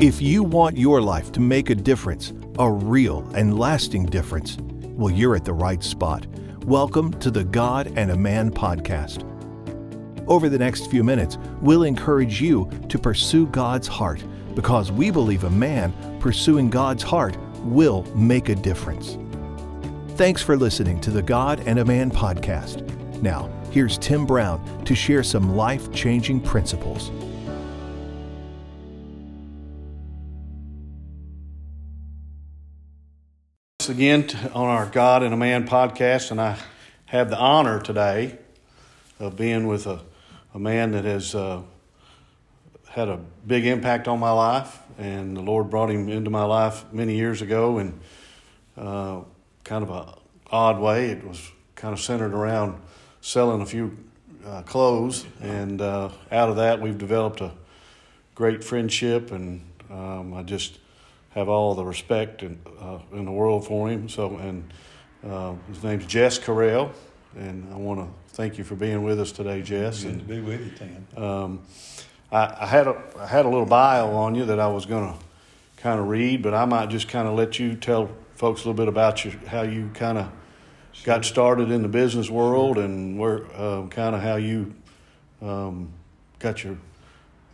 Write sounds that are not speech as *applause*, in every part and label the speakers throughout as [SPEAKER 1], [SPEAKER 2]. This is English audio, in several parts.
[SPEAKER 1] If you want your life to make a difference, a real and lasting difference, well, you're at the right spot. Welcome to the God and a Man podcast. Over the next few minutes, we'll encourage you to pursue God's heart because we believe a man pursuing God's heart will make a difference. Thanks for listening to the God and a Man podcast. Now, here's Tim Brown to share some life changing principles.
[SPEAKER 2] Again on our God and a Man podcast, and I have the honor today of being with a, a man that has uh, had a big impact on my life, and the Lord brought him into my life many years ago in uh, kind of a odd way. It was kind of centered around selling a few uh, clothes, and uh, out of that, we've developed a great friendship, and um, I just have all the respect in, uh, in the world for him. So, and uh, his name's Jess Correll, and I want to thank you for being with us today, Jess.
[SPEAKER 3] Good
[SPEAKER 2] and,
[SPEAKER 3] to be with you, Tim.
[SPEAKER 2] Um, I, I, had a I had a little bio on you that I was going to kind of read, but I might just kind of let you tell folks a little bit about you, how you kind of sure. got started in the business world sure. and where uh, kind of how you um, got your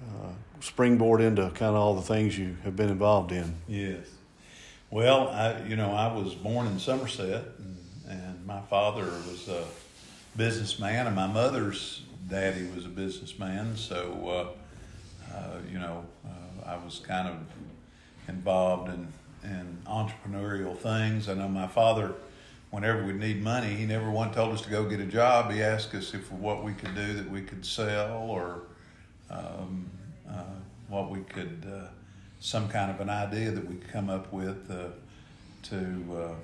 [SPEAKER 2] uh, springboard into kind of all the things you have been involved in.
[SPEAKER 3] Yes. Well, I you know I was born in Somerset, and, and my father was a businessman, and my mother's daddy was a businessman. So, uh, uh, you know, uh, I was kind of involved in in entrepreneurial things. I know my father. Whenever we need money, he never once told us to go get a job. He asked us if what we could do that we could sell or um, uh, what we could, uh, some kind of an idea that we could come up with uh, to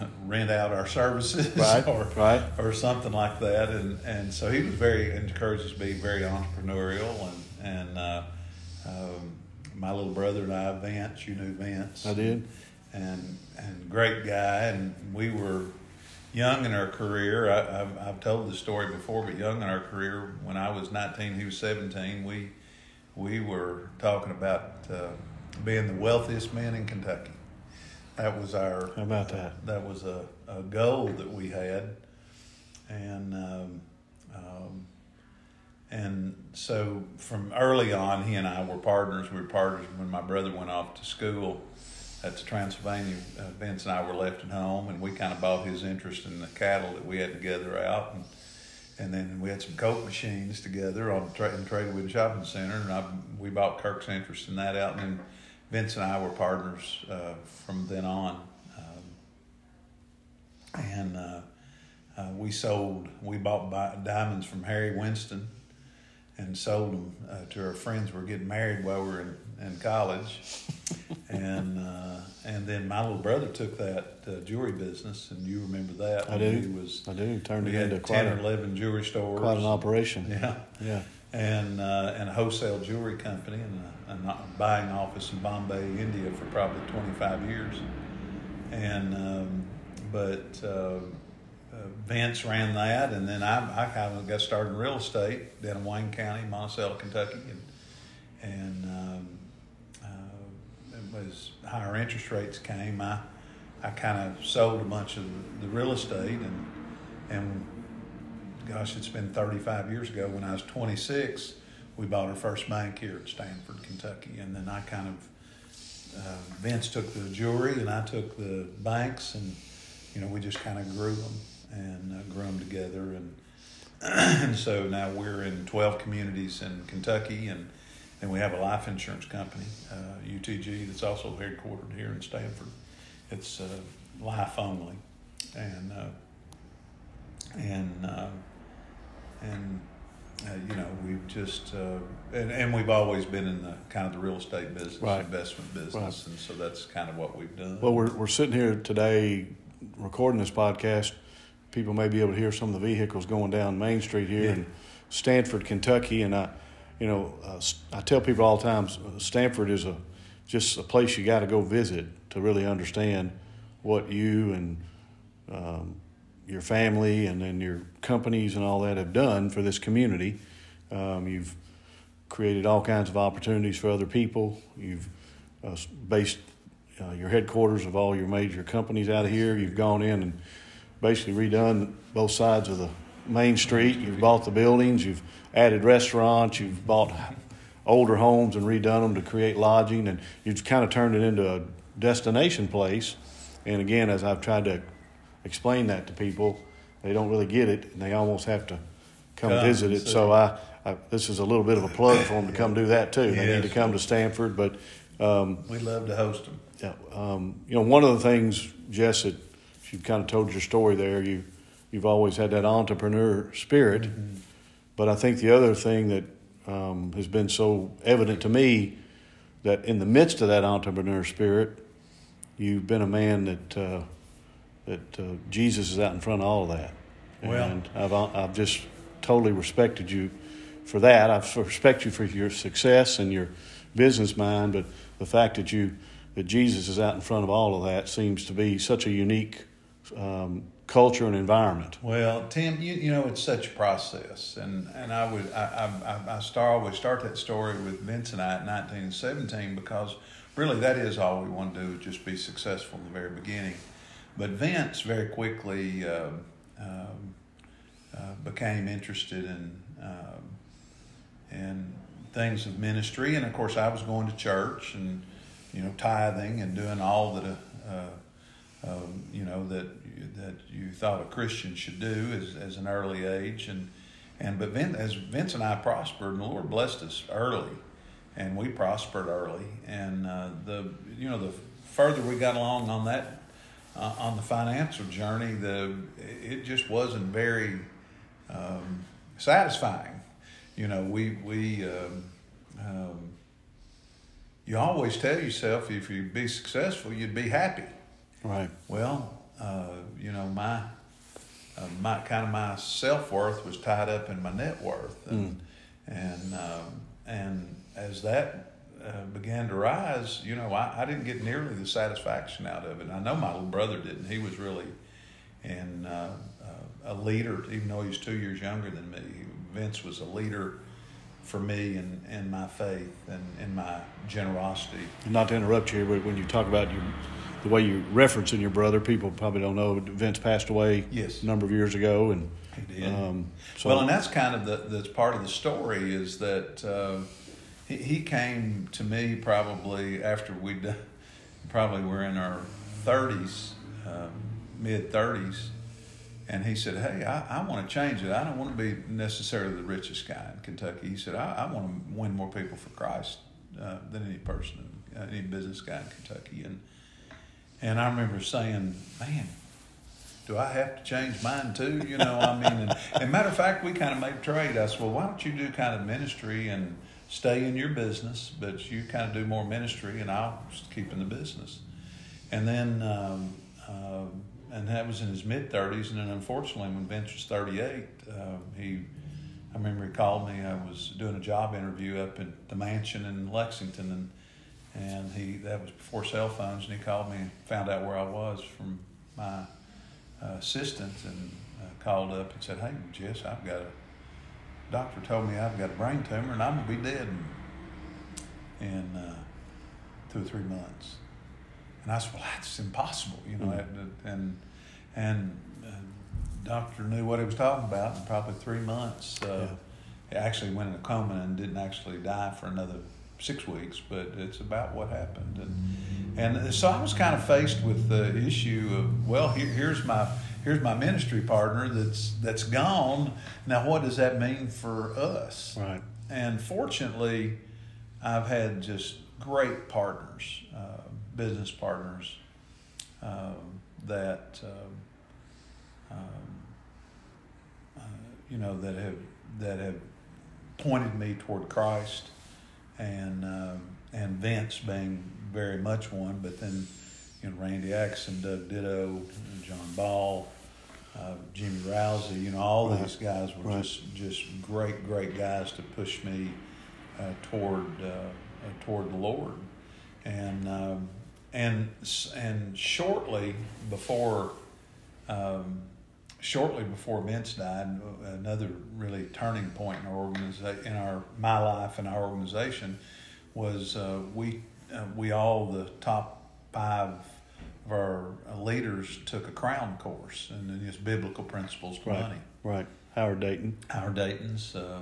[SPEAKER 3] *laughs* rent out our services *laughs*
[SPEAKER 2] right,
[SPEAKER 3] or,
[SPEAKER 2] right.
[SPEAKER 3] or something like that. And, and so he was very, encouraged us to be very entrepreneurial. And, and uh, um, my little brother and I, Vance, you knew Vance.
[SPEAKER 2] I did.
[SPEAKER 3] And, and great guy. And we were young in our career. I, have I've told the story before, but young in our career, when I was 19, he was 17. We we were talking about uh, being the wealthiest man in Kentucky. That was our.
[SPEAKER 2] How about that?
[SPEAKER 3] Uh, that was a, a goal that we had, and um, um, and so from early on, he and I were partners. We were partners when my brother went off to school that's Transylvania. Uh, Vince and I were left at home, and we kind of bought his interest in the cattle that we had together out, and and then we had some coke machines together on tra- in Tradewood Shopping Center, and I, we bought Kirk's interest in that out, and then Vince and I were partners uh, from then on, um, and uh, uh we sold. We bought diamonds from Harry Winston, and sold them uh, to our friends. We were getting married while we were in, in college, and uh, and then my little brother took that uh, jewelry business, and you remember that?
[SPEAKER 2] I do.
[SPEAKER 3] He was.
[SPEAKER 2] I do. Turned it into
[SPEAKER 3] ten or eleven jewelry stores.
[SPEAKER 2] Quite an operation.
[SPEAKER 3] Yeah.
[SPEAKER 2] Yeah.
[SPEAKER 3] And uh, and a wholesale jewelry company and a, a buying office in Bombay, India, for probably twenty five years, and um, but. Uh, uh, Vince ran that, and then I, I kind of got started in real estate down in Wayne County, Monticello, Kentucky, and and as higher interest rates came, I I kind of sold a bunch of the real estate, and and gosh, it's been 35 years ago. When I was 26, we bought our first bank here at Stanford, Kentucky, and then I kind of uh, Vince took the jewelry, and I took the banks, and you know we just kind of grew them and uh, grew them together. And, *clears throat* and so now we're in 12 communities in Kentucky, and, and we have a life insurance company, uh, UTG, that's also headquartered here in Stanford. It's uh, life only. And, uh, and, uh, and uh, you know, we've just uh, and, and we've always been in the kind of the real estate business,
[SPEAKER 2] right.
[SPEAKER 3] investment business, right. and so that's kind of what we've done.
[SPEAKER 2] Well, we're we're sitting here today recording this podcast people may be able to hear some of the vehicles going down Main Street here yeah. in Stanford, Kentucky. And I, you know, uh, I tell people all the time, Stanford is a just a place you got to go visit to really understand what you and um, your family and then your companies and all that have done for this community. Um, you've created all kinds of opportunities for other people. You've uh, based uh, your headquarters of all your major companies out of here. You've gone in and basically redone both sides of the main street. You've bought the buildings. You've added restaurants. You've bought older homes and redone them to create lodging, and you've kind of turned it into a destination place. And again, as I've tried to explain that to people, they don't really get it, and they almost have to come,
[SPEAKER 3] Come
[SPEAKER 2] visit it. So I, I, this is a little bit of a plug for them to come do that too. They need to come to Stanford, but um,
[SPEAKER 3] We love to host them.
[SPEAKER 2] yeah, um, you know, one of the things, Jess, that you've kind of told your story there. You you've always had that entrepreneur spirit, but I think the other thing that um, has been so evident to me that in the midst of that entrepreneur spirit, you've been a man that uh, that uh, Jesus is out in front of all of that,
[SPEAKER 3] Well-
[SPEAKER 2] and I've I've just totally respected you for that. I respect you for your success and your business mind, but the fact that you that Jesus is out in front of all of that seems to be such a unique um, culture and environment.
[SPEAKER 3] Well, Tim, you, you know it's such a process, and, and I would I, I, I start always start that story with Vince and I at nineteen seventeen because really that is all we want to do is just be successful in the very beginning. But Vince very quickly um, uh, became interested in um, in things of ministry, and of course I was going to church and you know tithing and doing all that uh, um, you know that that you thought a Christian should do as, as an early age, and and but Vin, as Vince and I prospered, and the Lord blessed us early, and we prospered early, and uh, the you know the further we got along on that uh, on the financial journey, the it just wasn't very um, satisfying. You know, we we um, um, you always tell yourself if you'd be successful, you'd be happy.
[SPEAKER 2] Right.
[SPEAKER 3] Well, uh, you know, my uh, my kind of my self worth was tied up in my net worth, and and um, and as that uh, began to rise, you know, I, I didn't get nearly the satisfaction out of it. I know my little brother didn't. He was really and uh, uh, a leader, even though he's two years younger than me. Vince was a leader for me and, in my faith and in my generosity.
[SPEAKER 2] Not to interrupt you, but when you talk about your, the way you referencing your brother, people probably don't know. Vince passed away
[SPEAKER 3] Yes.
[SPEAKER 2] a number of years ago, and
[SPEAKER 3] He did.
[SPEAKER 2] Um, so
[SPEAKER 3] well, and that's kind of the that's part of the story is that uh, he, he came to me probably after we would probably were in our thirties, um, mid thirties, and he said, "Hey, I, I want to change it. I don't want to be necessarily the richest guy in Kentucky." He said, "I, I want to win more people for Christ uh, than any person, uh, any business guy in Kentucky." And and I remember saying, "Man." do I have to change mine too? You know, I mean, and, and matter of fact, we kind of made a trade. I said, well, why don't you do kind of ministry and stay in your business, but you kind of do more ministry and I'll keep in the business. And then, um, um and that was in his mid 30s. And then unfortunately, when Vince was 38, um, he, I remember he called me. I was doing a job interview up at the mansion in Lexington and, and he, that was before cell phones. And he called me and found out where I was from my uh, assistant and uh, called up and said, "Hey, Jess, I've got a doctor told me I've got a brain tumor and I'm gonna be dead in, in uh, two or three months." And I said, "Well, that's impossible," you know. And and, and uh, doctor knew what he was talking about. In probably three months, uh, he actually went in a coma and didn't actually die for another six weeks. But it's about what happened and. And so I was kind of faced with the issue of, well, here, here's my here's my ministry partner that's that's gone. Now, what does that mean for us?
[SPEAKER 2] right.
[SPEAKER 3] And fortunately, I've had just great partners, uh, business partners um, that um, um, uh, you know that have that have pointed me toward Christ, and um, and Vince being very much one, but then you know Randy Axon, Doug Ditto, John Ball, uh, Jimmy Rousey, you know all
[SPEAKER 2] Right.
[SPEAKER 3] these guys were
[SPEAKER 2] Right.
[SPEAKER 3] just just great great guys to push me uh, toward uh, uh, toward the Lord, and um, and and shortly before um, shortly before Vince died, another really turning point in our organization, in our my life and our organization, was uh, we uh, we all the top five of our leaders took a crown course and it's biblical principles to
[SPEAKER 2] right,
[SPEAKER 3] money.
[SPEAKER 2] Right. Howard Dayton.
[SPEAKER 3] Howard Dayton's uh,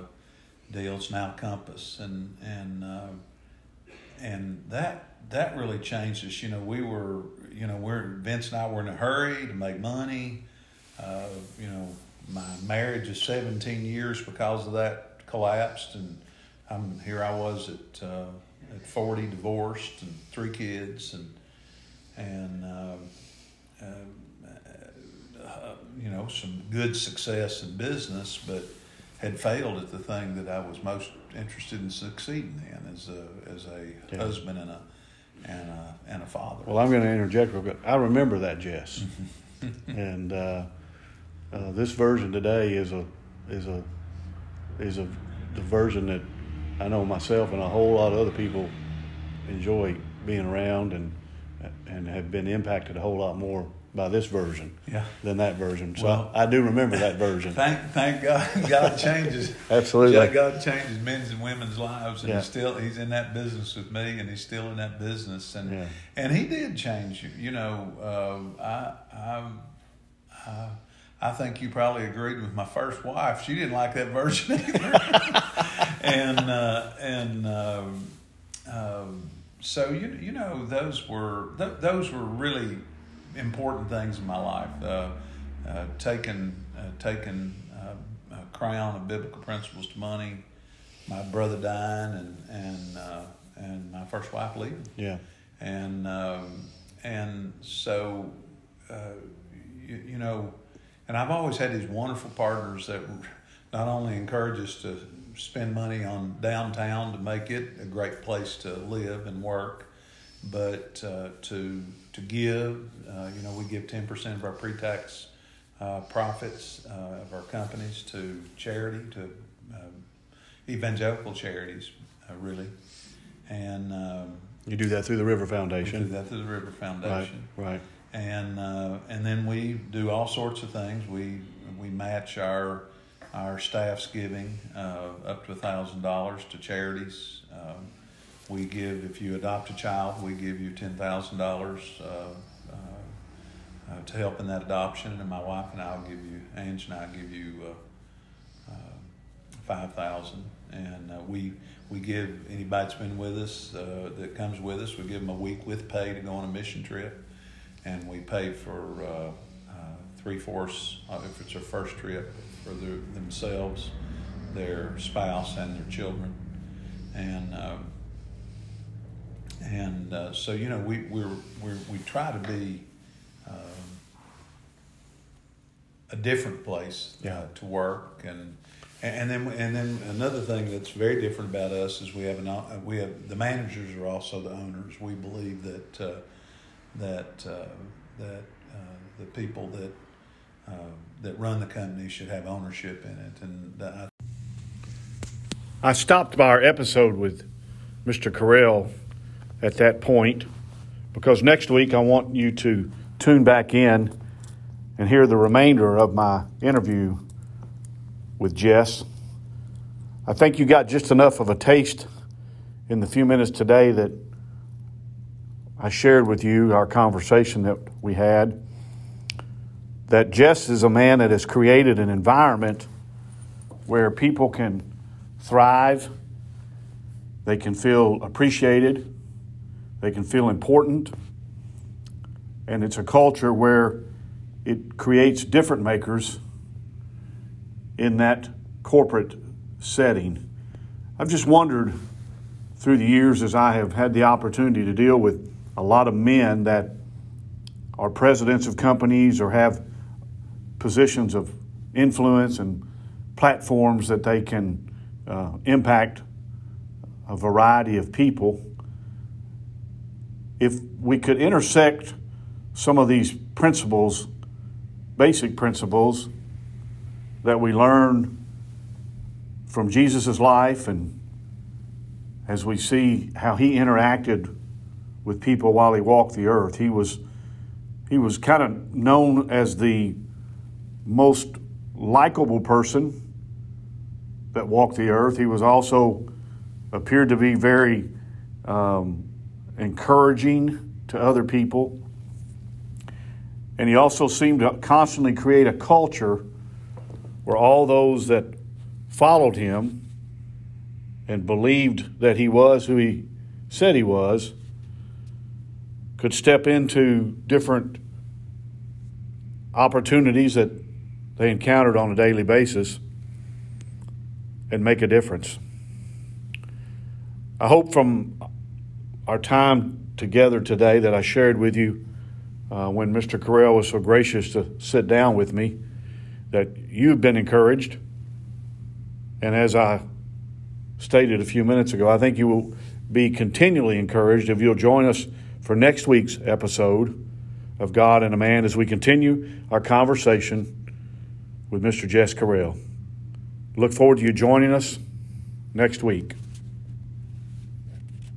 [SPEAKER 3] deals now Compass and and uh, and that that really changed us. You know, we were you know we're Vince and I were in a hurry to make money. Uh, you know, my marriage is 17 years because of that collapsed, and I'm here. I was at uh, at 40, divorced, and three kids, and and um, uh, uh, you know some good success in business, but had failed at the thing that I was most interested in succeeding in as a as a yeah. husband and a and a and a father.
[SPEAKER 2] Well, I'm going to interject real quick. I remember that, Jess, *laughs* and uh, this version today is a is a is a the version that I know myself and a whole lot of other people enjoy being around and and have been impacted a whole lot more by this version
[SPEAKER 3] yeah.
[SPEAKER 2] than that version. So well, I, I, do remember that version. *laughs*
[SPEAKER 3] Thank thank God *laughs* God changes.
[SPEAKER 2] Absolutely.
[SPEAKER 3] God changes men's and women's lives and yeah. he's still he's in that business with me and he's still in that business and yeah. and he did change you. You know, uh, I I I I think you probably agreed with my first wife. She didn't like that version *laughs* either. and uh, and um, um, so you you know those were th- those were really important things in my life. Uh, uh, taking uh, taking uh, a crown of biblical principles to money, my brother dying, and and uh, and my first wife leaving.
[SPEAKER 2] Yeah,
[SPEAKER 3] and um, and so you, you know and I've always had these wonderful partners that not only encourage us to spend money on downtown to make it a great place to live and work, but uh, to to give. Uh, you know, we give ten percent of our pre-tax uh, profits uh, of our companies to charity, to um, evangelical charities, uh, really, and. Um,
[SPEAKER 2] you do that through the River Foundation.
[SPEAKER 3] Do that through the River Foundation.
[SPEAKER 2] Right. Right
[SPEAKER 3] and uh, and then we do all sorts of things. We we match our our staff's giving uh, up to a thousand dollars to charities. Um, we give if you adopt a child, we give you ten thousand uh, dollars uh, uh, to help in that adoption, and my wife and I will give you, Ange and I give you uh, five thousand, and we we give anybody that's been with us that comes with us, we give them a week with pay to go on a mission trip and we pay for uh, uh, three fourths uh, if it's their first trip for their, themselves, their spouse, and their children, and um, and uh, so you know we we we we try to be um, a different place uh,
[SPEAKER 2] yeah.
[SPEAKER 3] to work and. And then, and then another thing that's very different about us is we have an we have the managers are also the owners. We believe that uh, that uh, that uh, the people that uh, that run the company should have ownership in it. And I,
[SPEAKER 2] I stopped by our episode with Mr. Correll at that point because next week I want you to tune back in and hear the remainder of my interview with Jess. I think you got just enough of a taste in the few minutes today that I shared with you our conversation that we had that Jess is a man that has created an environment where people can thrive, they can feel appreciated, they can feel important, and it's a culture where it creates different makers in that corporate setting. I've just wondered through the years as I have had the opportunity to deal with a lot of men that are presidents of companies or have positions of influence and platforms that they can uh, impact a variety of people. If we could intersect some of these principles, basic principles that we learn from Jesus' life and as we see how he interacted with people while he walked the earth. He was he was kind of known as the most likable person that walked the earth. He was also appeared to be very um, encouraging to other people. And he also seemed to constantly create a culture where all those that followed him and believed that he was who he said he was could step into different opportunities that they encountered on a daily basis and make a difference. I hope from our time together today that I shared with you uh, when Mr. Correll was so gracious to sit down with me that you've been encouraged. And as I stated a few minutes ago, I think you will be continually encouraged if you'll join us for next week's episode of God and a Man as we continue our conversation with Mr. Jess Correll. Look forward to you joining us next week.